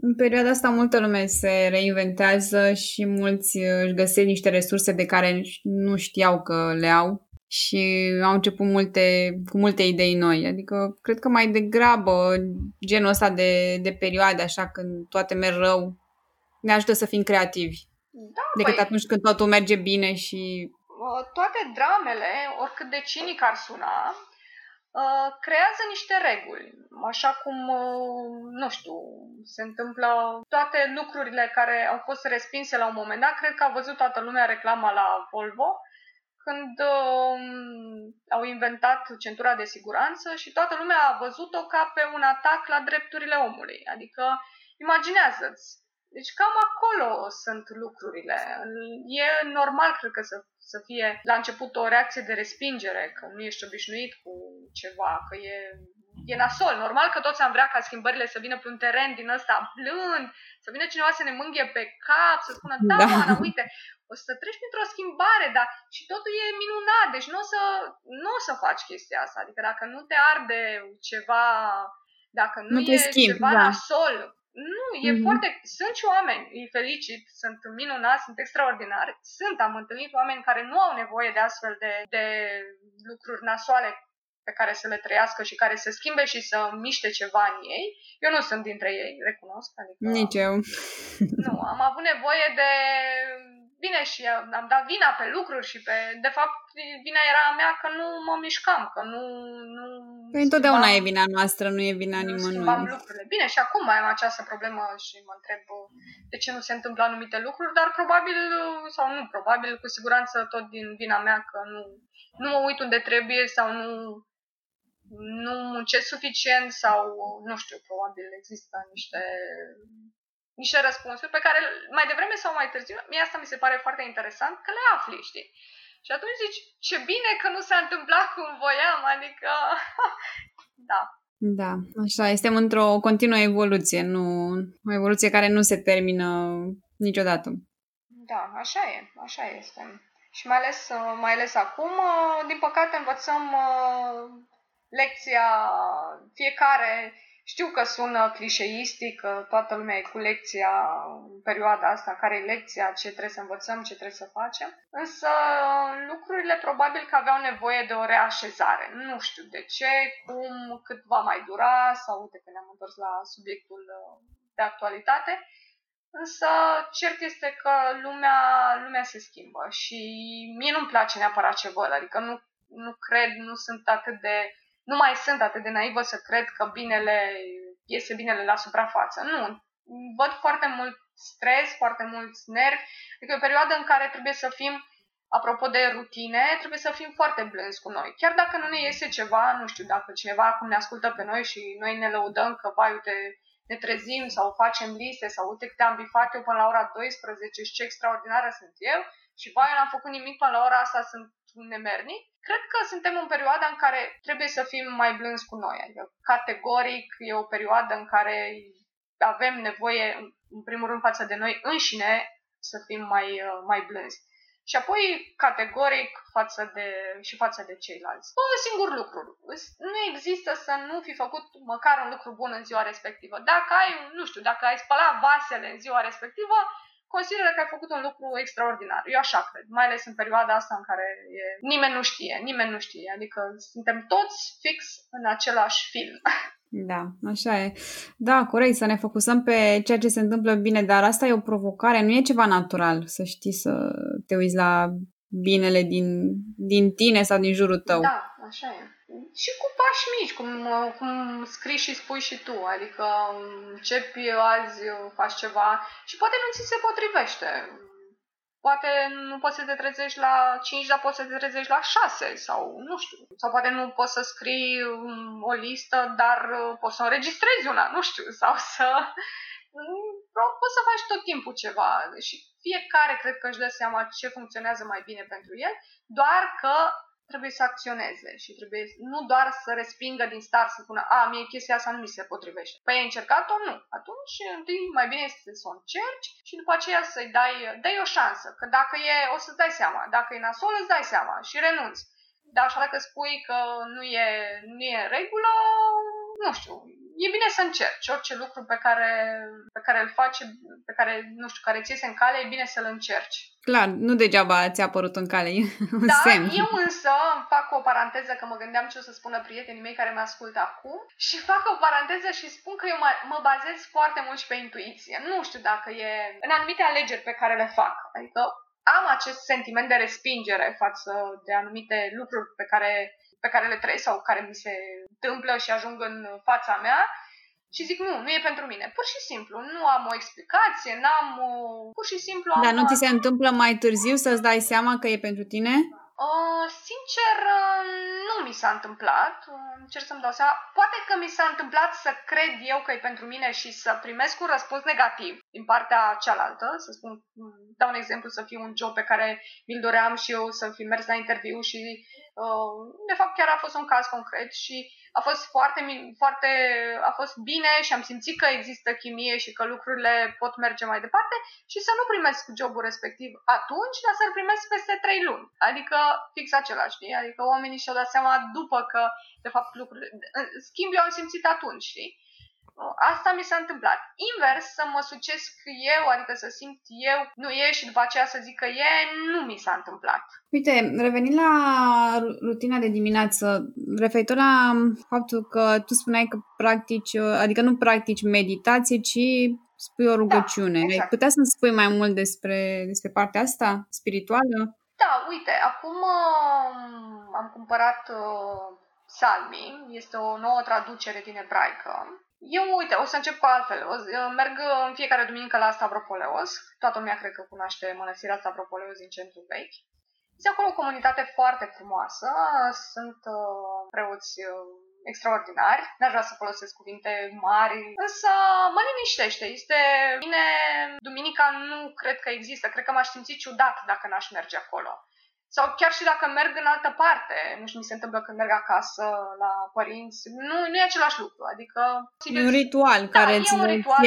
în perioada asta multă lume se reinventează și mulți își găsesc niște resurse de care nu știau că le au și au început multe, cu multe idei noi. Adică cred că mai degrabă genul ăsta de, de perioade, așa, când toate merg rău, ne ajută să fim creativi. Da, decât păi, atunci când totul merge bine și... Toate dramele, oricât de cinic ar suna, creează niște reguli. Așa cum, nu știu, se întâmplă toate lucrurile care au fost respinse la un moment dat. Cred că a văzut toată lumea reclama la Volvo când uh, au inventat centura de siguranță și toată lumea a văzut-o ca pe un atac la drepturile omului. Adică, imaginează-ți, deci cam acolo sunt lucrurile. E normal, cred că, să, să fie la început o reacție de respingere, că nu ești obișnuit cu ceva, că e, e nasol. Normal că toți am vrea ca schimbările să vină pe un teren din ăsta blând, să vină cineva să ne mânghie pe cap, să spună, da, da. Ana, uite, o să treci printr-o schimbare, dar și totul e minunat, deci nu o să, nu o să faci chestia asta. Adică dacă nu te arde ceva, dacă nu, nu e schimb, ceva da. nasol, nu, e mm-hmm. foarte... Sunt și oameni, îi felicit, sunt minunați, sunt extraordinari. Sunt, am întâlnit oameni care nu au nevoie de astfel de, de lucruri nasoale pe care să le trăiască și care să schimbe și să miște ceva în ei. Eu nu sunt dintre ei, recunosc. Adică, Nici eu. Nu, am avut nevoie de bine, și am dat vina pe lucruri și pe... De fapt, vina era a mea că nu mă mișcam, că nu... nu păi întotdeauna e vina noastră, nu e vina nimănui. lucrurile. Bine, și acum mai am această problemă și mă întreb de ce nu se întâmplă anumite lucruri, dar probabil, sau nu probabil, cu siguranță tot din vina mea că nu, nu mă uit unde trebuie sau nu nu muncesc suficient sau, nu știu, probabil există niște niște răspunsuri pe care mai devreme sau mai târziu, mie asta mi se pare foarte interesant, că le afli, știi? Și atunci zici, ce bine că nu s-a întâmplat cum voiam, adică, da. Da, așa, suntem într-o continuă evoluție, nu, o evoluție care nu se termină niciodată. Da, așa e, așa este. Și mai ales, mai ales acum, din păcate, învățăm uh, lecția fiecare știu că sună clișeistic, că toată lumea e cu lecția în perioada asta, care e lecția, ce trebuie să învățăm, ce trebuie să facem, însă lucrurile probabil că aveau nevoie de o reașezare. Nu știu de ce, cum, cât va mai dura, sau uite că ne-am întors la subiectul de actualitate, Însă cert este că lumea, lumea se schimbă și mie nu-mi place neapărat ce văd, adică nu, nu cred, nu sunt atât de nu mai sunt atât de naivă să cred că binele iese binele la suprafață. Nu. Văd foarte mult stres, foarte mulți nervi. Adică e o perioadă în care trebuie să fim, apropo de rutine, trebuie să fim foarte blânzi cu noi. Chiar dacă nu ne iese ceva, nu știu, dacă cineva acum ne ascultă pe noi și noi ne lăudăm că, vai, uite, ne trezim sau facem liste sau uite câte am bifat eu până la ora 12 și ce extraordinară sunt eu și vai, eu n-am făcut nimic până la ora asta, sunt nemernic. Cred că suntem în perioada în care trebuie să fim mai blânzi cu noi. Adică, categoric, e o perioadă în care avem nevoie, în primul rând, față de noi înșine, să fim mai, uh, mai blânzi. Și apoi, categoric, față de, și față de ceilalți. Un singur lucru. Nu există să nu fi făcut măcar un lucru bun în ziua respectivă. Dacă ai, nu știu, dacă ai spălat vasele în ziua respectivă, consideră că ai făcut un lucru extraordinar. Eu așa cred, mai ales în perioada asta în care e... nimeni nu știe, nimeni nu știe, adică suntem toți fix în același film. Da, așa e. Da, corect, să ne focusăm pe ceea ce se întâmplă bine, dar asta e o provocare, nu e ceva natural să știi să te uiți la binele din, din tine sau din jurul tău. Da, așa e și cu pași mici, cum, cum scrii și spui și tu, adică începi azi, faci ceva și poate nu ți se potrivește. Poate nu poți să te trezești la 5, dar poți să te trezești la 6 sau nu știu. Sau poate nu poți să scrii o listă, dar poți să înregistrezi una, nu știu, sau să... Poți să faci tot timpul ceva și fiecare cred că își dă seama ce funcționează mai bine pentru el, doar că trebuie să acționeze și trebuie nu doar să respingă din start, să spună, a, mie chestia asta nu mi se potrivește. Păi ai încercat-o? Nu. Atunci, întâi mai bine este să o încerci și după aceea să-i dai, dai o șansă. Că dacă e, o să-ți dai seama. Dacă e nasol, îți dai seama și renunți. Dar așa dacă spui că nu e, nu e în regulă, nu știu, e bine să încerci orice lucru pe care, pe care îl faci, pe care, nu știu, care ți iese în cale, e bine să-l încerci. Clar, nu degeaba ți-a apărut în cale, un da, semn. eu însă fac o paranteză, că mă gândeam ce o să spună prietenii mei care mă ascultă acum și fac o paranteză și spun că eu mă, mă bazez foarte mult și pe intuiție. Nu știu dacă e în anumite alegeri pe care le fac. Adică am acest sentiment de respingere față de anumite lucruri pe care pe care le trăiesc sau care mi se întâmplă și ajung în fața mea și zic nu, nu e pentru mine. Pur și simplu, nu am o explicație, n-am o... Pur și simplu am... Dar nu ți se întâmplă mai târziu să-ți dai seama că e pentru tine? Uh, sincer, uh, nu mi s-a întâmplat. Încerc să-mi dau seama. Poate că mi s-a întâmplat să cred eu că e pentru mine și să primesc un răspuns negativ din partea cealaltă. Să spun, dau un exemplu, să fiu un job pe care mi-l doream și eu să fi mers la interviu și uh, de fapt chiar a fost un caz concret și a fost foarte, foarte, a fost bine și am simțit că există chimie și că lucrurile pot merge mai departe și să nu primesc jobul respectiv atunci, dar să-l primesc peste trei luni. Adică fix același, știi? Adică oamenii și-au dat seama după că, de fapt, lucrurile... Schimb eu am simțit atunci, știi? Asta mi s-a întâmplat. Invers, să mă sucesc eu, adică să simt eu, nu e și după aceea să zic că e, nu mi s-a întâmplat. Uite, revenind la rutina de dimineață, referitor la faptul că tu spuneai că practici, adică nu practici meditație, ci spui o rugăciune. Da, exact. Ai putea să-mi spui mai mult despre, despre partea asta spirituală? Da, uite, acum uh, am cumpărat uh, Salmi, este o nouă traducere din ebraică. Eu, uite, o să încep cu altfel. O, merg în fiecare duminică la Stavropoleos. Toată lumea cred că cunoaște mănăstirea Stavropoleos din centrul vechi. Este acolo o comunitate foarte frumoasă. Sunt uh, preoți uh, extraordinari. N-aș vrea să folosesc cuvinte mari, însă mă liniștește. Este bine, duminica nu cred că există. Cred că m-aș simți ciudat dacă n-aș merge acolo. Sau chiar și dacă merg în altă parte, nu știu, mi se întâmplă când merg acasă la părinți, nu, nu e același lucru. Adică... E un ritual da, care e un ritual,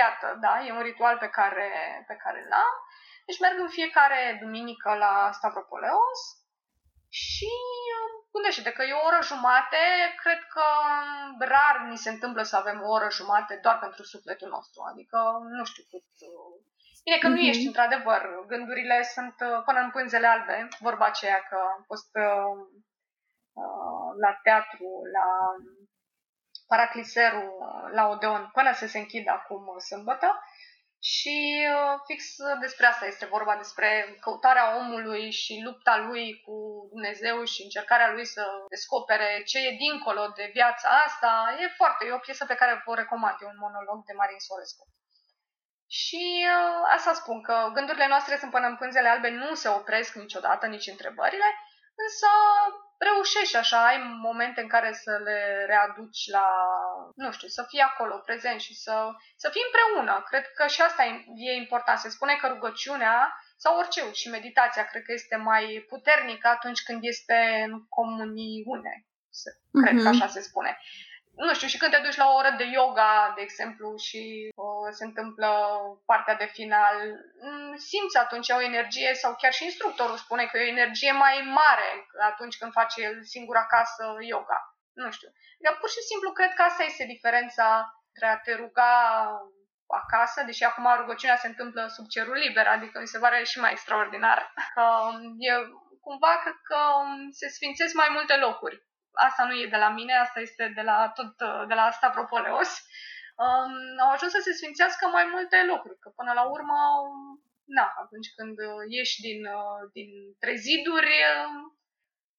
iată, da, e un ritual pe care, pe care l-am. Deci merg în fiecare duminică la Stavropoleos și um, gândește-te că e o oră jumate, cred că rar ni se întâmplă să avem o oră jumate doar pentru sufletul nostru. Adică nu știu cât uh, Bine că nu mm-hmm. ești, într-adevăr. Gândurile sunt uh, până în pânzele albe. Vorba aceea că am fost uh, uh, la teatru, la Paracliserul, la Odeon, până să se închidă acum sâmbătă. Și uh, fix despre asta este vorba, despre căutarea omului și lupta lui cu Dumnezeu și încercarea lui să descopere ce e dincolo de viața asta. E foarte, e o piesă pe care vă recomand, e un monolog de Marin Sorescu. Și uh, asta spun, că gândurile noastre sunt până în pânzele albe, nu se opresc niciodată, nici întrebările, însă reușești așa, ai momente în care să le readuci la, nu știu, să fii acolo, prezent și să, să fii împreună. Cred că și asta e important. Se spune că rugăciunea sau orice, și meditația, cred că este mai puternică atunci când este în comuniune. Cred uh-huh. că mhm. așa se spune nu știu, și când te duci la o oră de yoga, de exemplu, și uh, se întâmplă partea de final, mm, simți atunci o energie, sau chiar și instructorul spune că e o energie mai mare atunci când face el singur acasă yoga. Nu știu. Adică pur și simplu cred că asta este diferența între a te ruga acasă, deși acum rugăciunea se întâmplă sub cerul liber, adică mi se pare și mai extraordinar. Că e, cumva cred că se sfințesc mai multe locuri asta nu e de la mine, asta este de la tot de la Stavropoleos, um, au ajuns să se sfințească mai multe lucruri, că până la urmă, na, atunci când ieși din, din treziduri,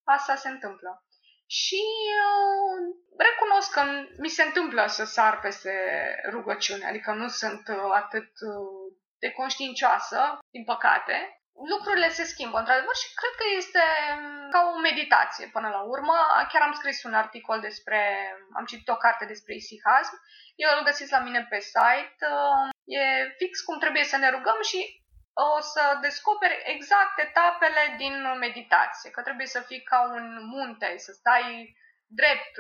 asta se întâmplă. Și uh, recunosc că mi se întâmplă să sar peste rugăciune, adică nu sunt atât de conștiincioasă, din păcate, lucrurile se schimbă, într-adevăr, și cred că este mm, ca o meditație până la urmă. Chiar am scris un articol despre, am citit o carte despre isihasm, eu îl găsiți la mine pe site, uh, e fix cum trebuie să ne rugăm și o să descoperi exact etapele din meditație, că trebuie să fii ca un munte, să stai drept,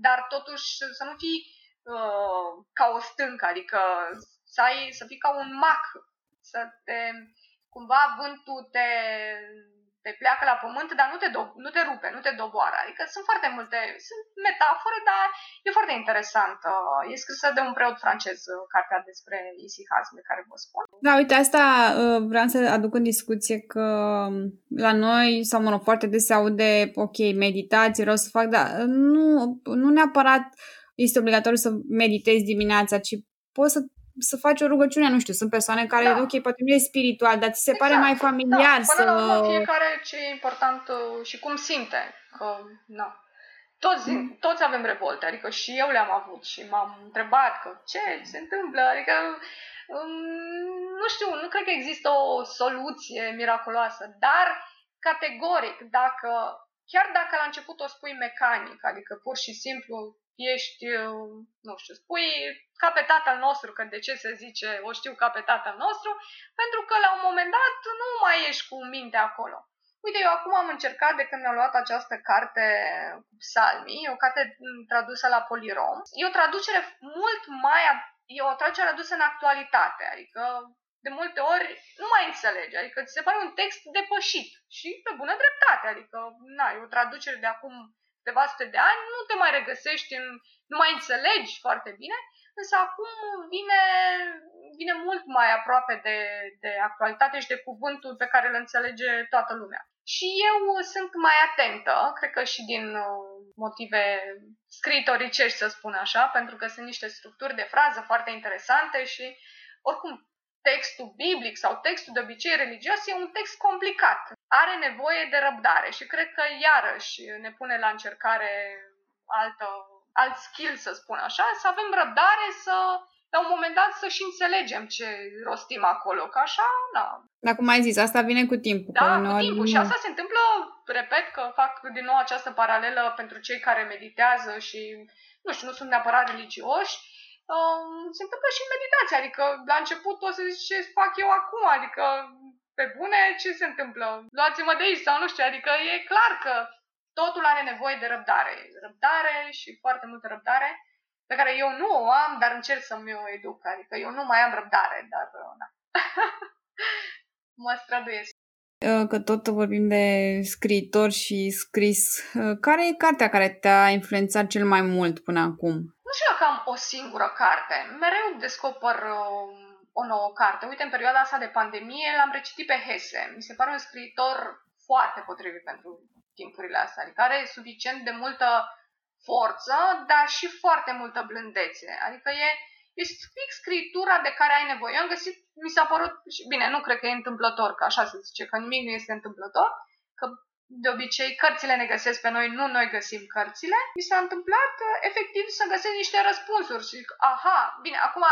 dar totuși să nu fii uh, ca o stâncă, adică să, ai, să fii ca un mac, să te cumva vântul te, te pleacă la pământ, dar nu te, do- nu te rupe, nu te doboară. Adică sunt foarte multe, sunt metafore, dar e foarte interesant. E scrisă de un preot francez, cartea despre isihasm de care vă spun. Da, uite, asta uh, vreau să aduc în discuție că um, la noi, sau mă rog, foarte des se aude, ok, meditație, vreau să fac, dar nu, nu neapărat este obligatoriu să meditezi dimineața, ci poți să să faci o rugăciune, nu știu, sunt persoane care, da. ok, poate nu e spiritual, dar ți se exact. pare mai familiar da. Până să... la urmă, fiecare ce e important uh, și cum simte, că, na. Toți, mm. toți avem revolte, adică și eu le-am avut și m-am întrebat că ce se întâmplă, adică um, nu știu, nu cred că există o soluție miraculoasă, dar categoric, dacă chiar dacă la început o spui mecanic, adică pur și simplu ești, uh, nu știu, spui ca pe tatăl nostru, că de ce se zice o știu ca pe tatăl nostru, pentru că la un moment dat nu mai ești cu minte acolo. Uite, eu acum am încercat de când mi-am luat această carte Psalmii, o carte tradusă la Polirom. E o traducere mult mai, e o traducere adusă în actualitate, adică de multe ori nu mai înțelegi, adică ți se pare un text depășit și pe bună dreptate, adică na, e o traducere de acum câteva sute de ani, nu te mai regăsești, în, nu mai înțelegi foarte bine, însă acum vine, vine mult mai aproape de, de actualitate și de cuvântul pe care îl înțelege toată lumea. Și eu sunt mai atentă, cred că și din uh, motive scriitoricești, să spun așa, pentru că sunt niște structuri de frază foarte interesante și, oricum, textul biblic sau textul de obicei religios e un text complicat. Are nevoie de răbdare și cred că iarăși ne pune la încercare altă, alt skill, să spun așa, să avem răbdare să la un moment dat să și înțelegem ce rostim acolo, că așa, da. Dar cum ai zis, asta vine cu timpul. Da, cu timpul. Și asta se întâmplă, repet, că fac din nou această paralelă pentru cei care meditează și, nu știu, nu sunt neapărat religioși, uh, se întâmplă și în meditație. Adică, la început o să zici ce fac eu acum, adică, pe bune, ce se întâmplă? Luați-mă de aici sau nu știu, adică e clar că totul are nevoie de răbdare. Răbdare și foarte multă răbdare pe care eu nu o am, dar încerc să-mi o educ. Adică eu nu mai am răbdare, dar da. mă străduiesc. Uh, că tot vorbim de scriitor și scris. Uh, care e cartea care te-a influențat cel mai mult până acum? Nu știu dacă am o singură carte. Mereu descoper uh, o nouă carte. Uite, în perioada asta de pandemie l-am recitit pe Hesse. Mi se pare un scriitor foarte potrivit pentru timpurile astea. Adică are suficient de multă forță, dar și foarte multă blândețe. Adică e, e fix scritura de care ai nevoie. Eu am găsit, mi s-a părut, bine, nu cred că e întâmplător, că așa se zice, că nimic nu este întâmplător, că de obicei cărțile ne găsesc pe noi, nu noi găsim cărțile, mi s-a întâmplat uh, efectiv să găsesc niște răspunsuri și zic, aha, bine, acum,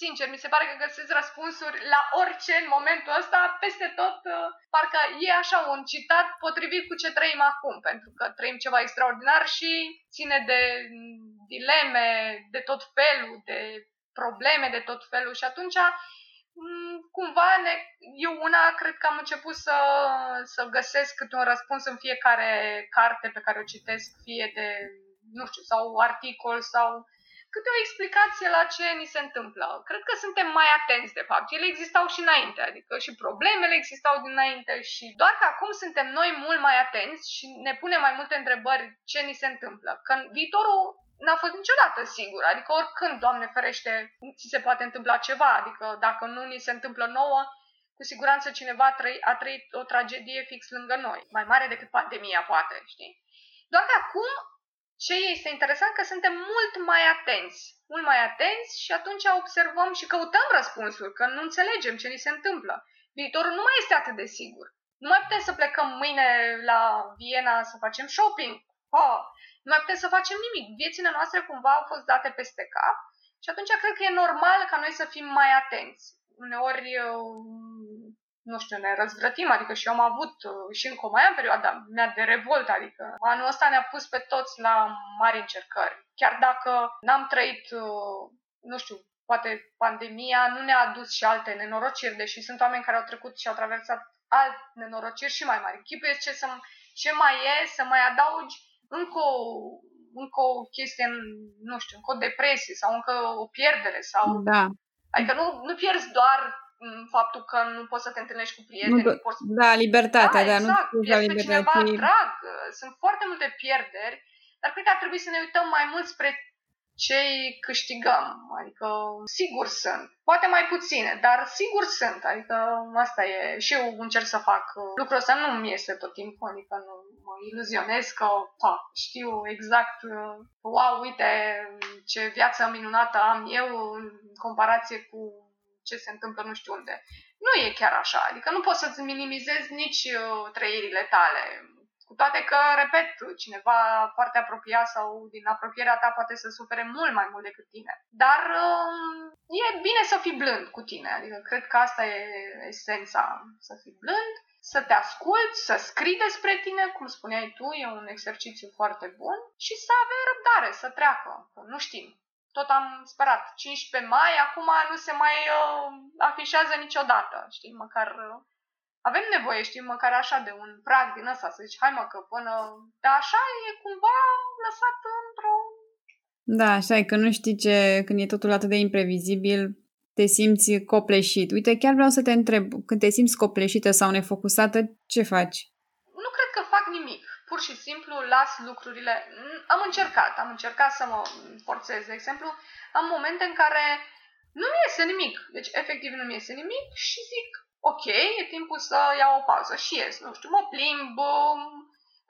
sincer, mi se pare că găsesc răspunsuri la orice în momentul ăsta, peste tot, uh, parcă e așa un citat potrivit cu ce trăim acum, pentru că trăim ceva extraordinar și ține de dileme de tot felul, de probleme de tot felul și atunci Mm, cumva ne, eu una cred că am început să, să găsesc câte un răspuns în fiecare carte pe care o citesc, fie de, nu știu, sau articol sau câte o explicație la ce ni se întâmplă. Cred că suntem mai atenți, de fapt. Ele existau și înainte, adică și problemele existau dinainte și doar că acum suntem noi mult mai atenți și ne punem mai multe întrebări ce ni se întâmplă. Că viitorul n-a fost niciodată sigur. Adică oricând, Doamne ferește, ți se poate întâmpla ceva. Adică dacă nu ni se întâmplă nouă, cu siguranță cineva a trăit, a trăit o tragedie fix lângă noi. Mai mare decât pandemia, poate, știi? Doar că acum ce este interesant că suntem mult mai atenți. Mult mai atenți și atunci observăm și căutăm răspunsuri, că nu înțelegem ce ni se întâmplă. Viitorul nu mai este atât de sigur. Nu mai putem să plecăm mâine la Viena să facem shopping. Oh, nu mai putem să facem nimic. Viețile noastre cumva au fost date peste cap și atunci cred că e normal ca noi să fim mai atenți. Uneori, nu știu, ne răzvrătim, adică și eu am avut și încă mai am perioada mea de revolt, adică anul ăsta ne-a pus pe toți la mari încercări. Chiar dacă n-am trăit, nu știu, poate pandemia nu ne-a adus și alte nenorociri, deși sunt oameni care au trecut și au traversat alte nenorociri și mai mari. Chipul ce, să, ce mai e să mai adaugi încă o, încă o chestie, nu știu, încă o depresie sau încă o pierdere. sau da. Adică nu, nu pierzi doar faptul că nu poți să te întâlnești cu prieteni. Nu, poți... Da, libertatea, da, exact, nu pierzi pe cineva drag. Sunt foarte multe pierderi, dar cred că ar trebui să ne uităm mai mult spre ce câștigăm. Adică sigur sunt. Poate mai puține, dar sigur sunt. Adică asta e. Și eu încerc să fac lucrul ăsta. Nu mi iese tot timpul, adică nu mă iluzionez că pa, știu exact wow, uite ce viață minunată am eu în comparație cu ce se întâmplă nu știu unde. Nu e chiar așa, adică nu poți să-ți minimizezi nici uh, trăirile tale cu toate că, repet, cineva foarte apropiat sau din apropierea ta poate să sufere mult mai mult decât tine. Dar um, e bine să fii blând cu tine. Adică cred că asta e esența, să fii blând, să te asculți, să scrii despre tine, cum spuneai tu, e un exercițiu foarte bun și să avem răbdare, să treacă, că nu știm. Tot am sperat. 15 mai, acum nu se mai uh, afișează niciodată, știi, măcar uh, avem nevoie, știi, măcar așa de un prag din ăsta, să zici, hai mă, că până... Dar așa e cumva lăsat într-o... Da, așa e, că nu știi ce, când e totul atât de imprevizibil, te simți copleșit. Uite, chiar vreau să te întreb, când te simți copleșită sau nefocusată, ce faci? Nu cred că fac nimic. Pur și simplu las lucrurile. Am încercat, am încercat să mă forțez. De exemplu, am momente în care nu mi iese nimic. Deci, efectiv, nu mi iese nimic și zic, ok, e timpul să iau o pauză și ies, nu știu, mă plimb,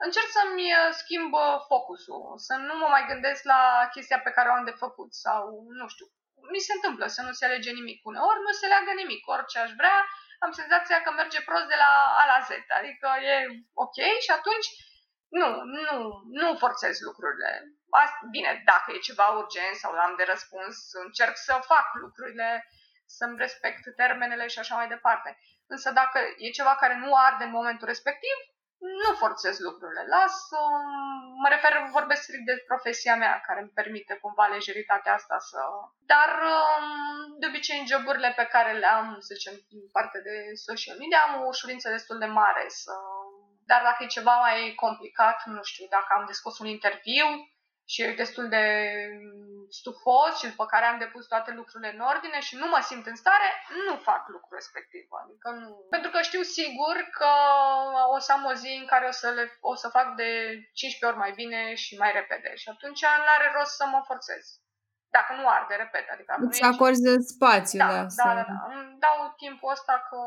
încerc să-mi schimb focusul, să nu mă mai gândesc la chestia pe care o am de făcut sau, nu știu, mi se întâmplă să nu se alege nimic. Uneori nu se leagă nimic, orice aș vrea, am senzația că merge prost de la A la Z, adică e ok și atunci nu, nu, nu forțez lucrurile. Bine, dacă e ceva urgent sau am de răspuns, încerc să fac lucrurile, să-mi respect termenele și așa mai departe. Însă dacă e ceva care nu arde în momentul respectiv, nu forțez lucrurile. Las, um, mă refer, vorbesc strict de profesia mea, care îmi permite cumva lejeritatea asta să... Dar, um, de obicei, în joburile pe care le am, să zicem, în parte de social media, am o ușurință destul de mare să... Dar dacă e ceva mai complicat, nu știu, dacă am de scos un interviu, și e destul de stufos și după care am depus toate lucrurile în ordine și nu mă simt în stare, nu fac lucrul respectiv. Adică nu. Pentru că știu sigur că o să am o zi în care o să, le, o să fac de 15 ori mai bine și mai repede și atunci nu are rost să mă forțez. Dacă nu arde, repet. Adică Îți acorzi de spațiu, da, da, da, da, da. Îmi dau timpul ăsta că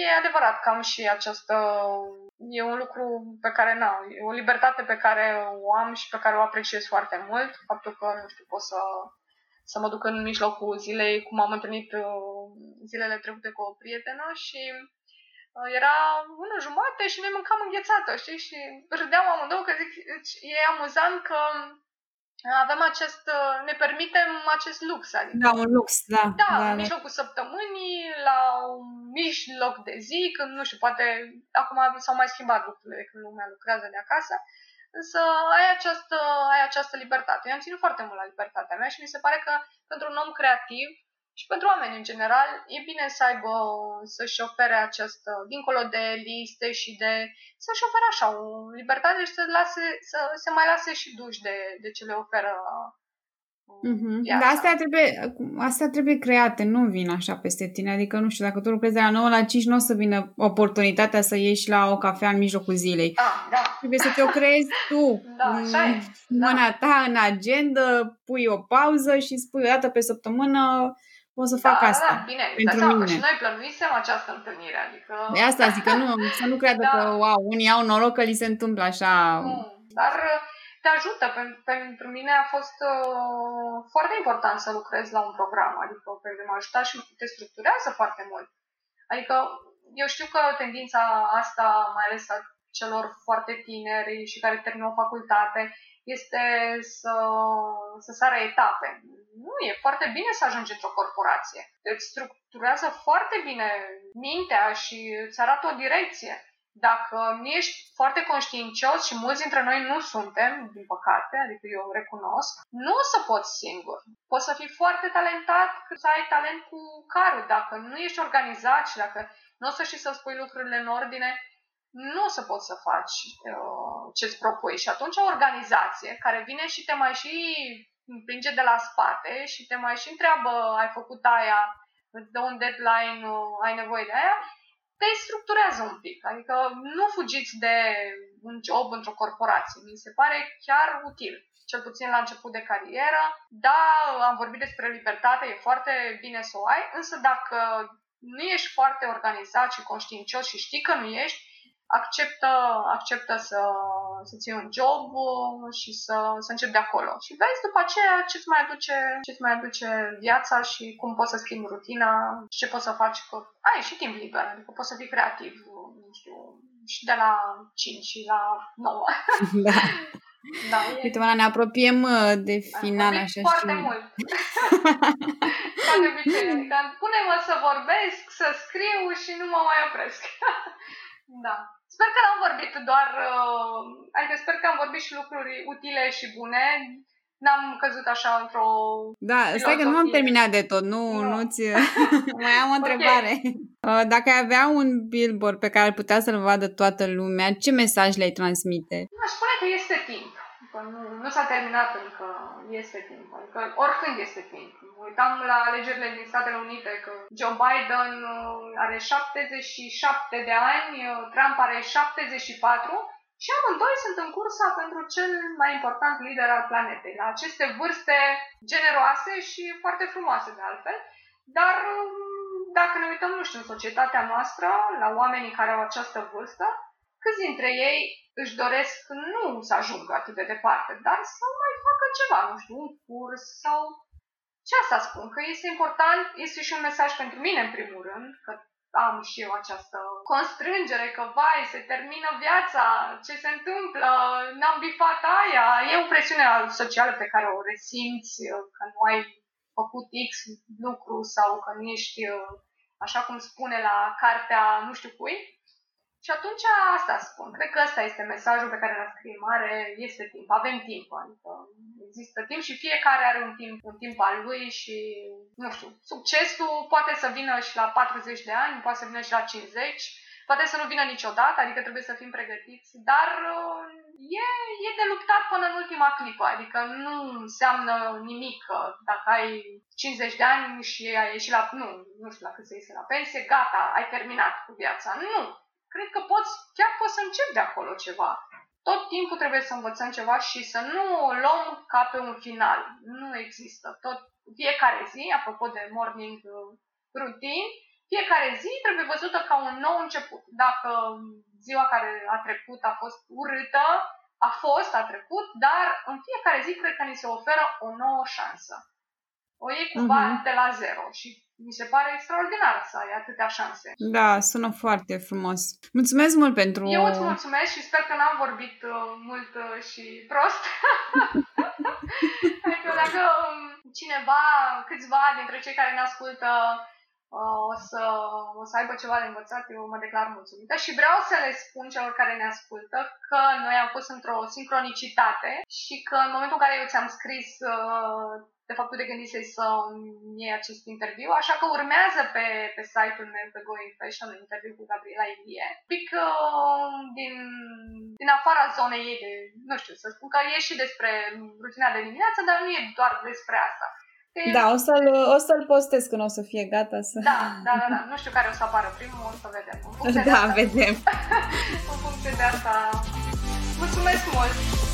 e adevărat că am și această... E un lucru pe care, na, e o libertate pe care o am și pe care o apreciez foarte mult. Faptul că, nu știu, pot să, să mă duc în mijlocul zilei, cum am întâlnit uh, zilele trecute cu o prietenă și uh, era una jumate și noi mâncam înghețată, știi? Și râdeam amândouă că zic, e amuzant că avem acest, uh, ne permitem acest lux. Adică, da, un lux, da. Da, da în da. mijlocul săptămânii, la un mijloc de zi, când, nu știu, poate acum s-au mai schimbat lucrurile când lumea lucrează de acasă, însă ai această, ai această libertate. Eu am ținut foarte mult la libertatea mea și mi se pare că pentru un om creativ și pentru oameni în general, e bine să aibă, să-și ofere această, dincolo de liste și de, să-și ofere așa o libertate și să, lase, să se mai lase și duși de, de ce le oferă Mm-hmm. Dar astea trebuie, astea trebuie create, nu vin așa peste tine. Adică, nu știu, dacă tu lucrezi de la 9 la 5, nu o să vină oportunitatea să ieși la o cafea în mijlocul zilei. Ah, da. Trebuie să te o creezi tu. da, așa e. Mâna da. ta în agenda, pui o pauză și spui o dată pe săptămână o să fac da, asta. Da, bine, pentru mine. și noi plănuisem această întâlnire, adică... De asta zic că nu, să nu creadă da. că, wow, unii au noroc că li se întâmplă așa... Nu, dar uh, te ajută. Pentru, pentru mine a fost uh, foarte important să lucrez la un program, adică pentru m-a ajutat și te structurează foarte mult. Adică eu știu că tendința asta, mai ales a celor foarte tineri și care termină o facultate, este să, să sară etape. Nu, e foarte bine să ajungi într-o corporație. Îți structurează foarte bine mintea și îți arată o direcție. Dacă nu ești foarte conștiincios și mulți dintre noi nu suntem, din păcate, adică eu recunosc, nu o să poți singur. Poți să fii foarte talentat, să ai talent cu carul. Dacă nu ești organizat și dacă nu o să știi să spui lucrurile în ordine, nu o să poți să faci uh, ce-ți propui. Și atunci o organizație care vine și te mai și împinge de la spate și te mai și întreabă, ai făcut aia, îți dă un deadline, uh, ai nevoie de aia, te structurează un pic. Adică nu fugiți de un job într-o corporație. Mi se pare chiar util. Cel puțin la început de carieră. Da, am vorbit despre libertate, e foarte bine să o ai, însă dacă nu ești foarte organizat și conștiincios și știi că nu ești, acceptă, acceptă să, să ții un job și să, să începi de acolo. Și vezi după aceea ce-ți mai aduce, ce-ți mai aduce viața și cum poți să schimbi rutina și ce poți să faci, că ai și timp liber, adică poți să fii creativ, nu știu, și de la 5 și la 9. Da. Da, e... Uite, Mana, ne apropiem uh, de final, așa foarte și... mult. Ca de obicei, adică pune-mă să vorbesc, să scriu și nu mă mai opresc. da. Sper că n-am vorbit doar, uh, adică sper că am vorbit și lucruri utile și bune. N-am căzut așa într-o Da, stai că nu am terminat de tot, nu, no. nu-ți... mai am o întrebare. Okay. Uh, dacă ai avea un billboard pe care ar putea să-l vadă toată lumea, ce mesaj le-ai transmite? Aș spune că este timp. Că nu, nu s-a terminat încă, este timp. Adică oricând este timp uitam la alegerile din Statele Unite că Joe Biden uh, are 77 de ani, uh, Trump are 74 și amândoi sunt în cursa pentru cel mai important lider al planetei, la aceste vârste generoase și foarte frumoase de altfel, dar um, dacă ne uităm, nu știu, în societatea noastră, la oamenii care au această vârstă, câți dintre ei își doresc nu să ajungă atât de departe, dar să mai facă ceva, nu știu, un curs sau ce asta spun, că este important, este și un mesaj pentru mine în primul rând, că am și eu această constrângere că, vai, se termină viața, ce se întâmplă, n-am bifat aia. E o presiune socială pe care o resimți că nu ai făcut X lucru sau că nu ești, așa cum spune la cartea nu știu cui. Și atunci asta spun. Cred că ăsta este mesajul pe care l-a scrie mare. Este timp. Avem timp. Adică există timp și fiecare are un timp, un timp al lui și, nu știu, succesul poate să vină și la 40 de ani, poate să vină și la 50, poate să nu vină niciodată, adică trebuie să fim pregătiți, dar uh, e, e de luptat până în ultima clipă, adică nu înseamnă nimic că dacă ai 50 de ani și ai ieșit la, nu, nu știu la cât să iese la pensie, gata, ai terminat cu viața. Nu, cred că poți, chiar poți să începi de acolo ceva. Tot timpul trebuie să învățăm ceva și să nu o luăm ca pe un final. Nu există. Tot fiecare zi, apropo de morning routine, fiecare zi trebuie văzută ca un nou început. Dacă ziua care a trecut a fost urâtă, a fost, a trecut, dar în fiecare zi cred că ni se oferă o nouă șansă. O iei cumva uh-huh. de la zero și mi se pare extraordinar să ai atâtea șanse. Da, sună foarte frumos. Mulțumesc mult pentru... Eu îți mulțumesc și sper că n-am vorbit uh, mult uh, și prost. adică dacă um, cineva, câțiva dintre cei care ne ascultă uh, o, să, o să aibă ceva de învățat, eu mă declar mulțumită și vreau să le spun celor care ne ascultă că noi am fost într-o sincronicitate și că în momentul în care eu ți-am scris uh, de fapt de gândisei să iei acest interviu, așa că urmează pe, pe site-ul meu, pe Going Fashion, un interviu cu Gabriela Ilie. Pic uh, din, din afara zonei ei de, nu știu, să spun că e și despre rutina de dimineață, dar nu e doar despre asta. E... Da, o să-l, o să-l postez când o să fie gata. Să... Da, da, da, da. Nu știu care o să apară primul, o să vedem. da, asta, vedem. în funcție de asta. Mulțumesc mult!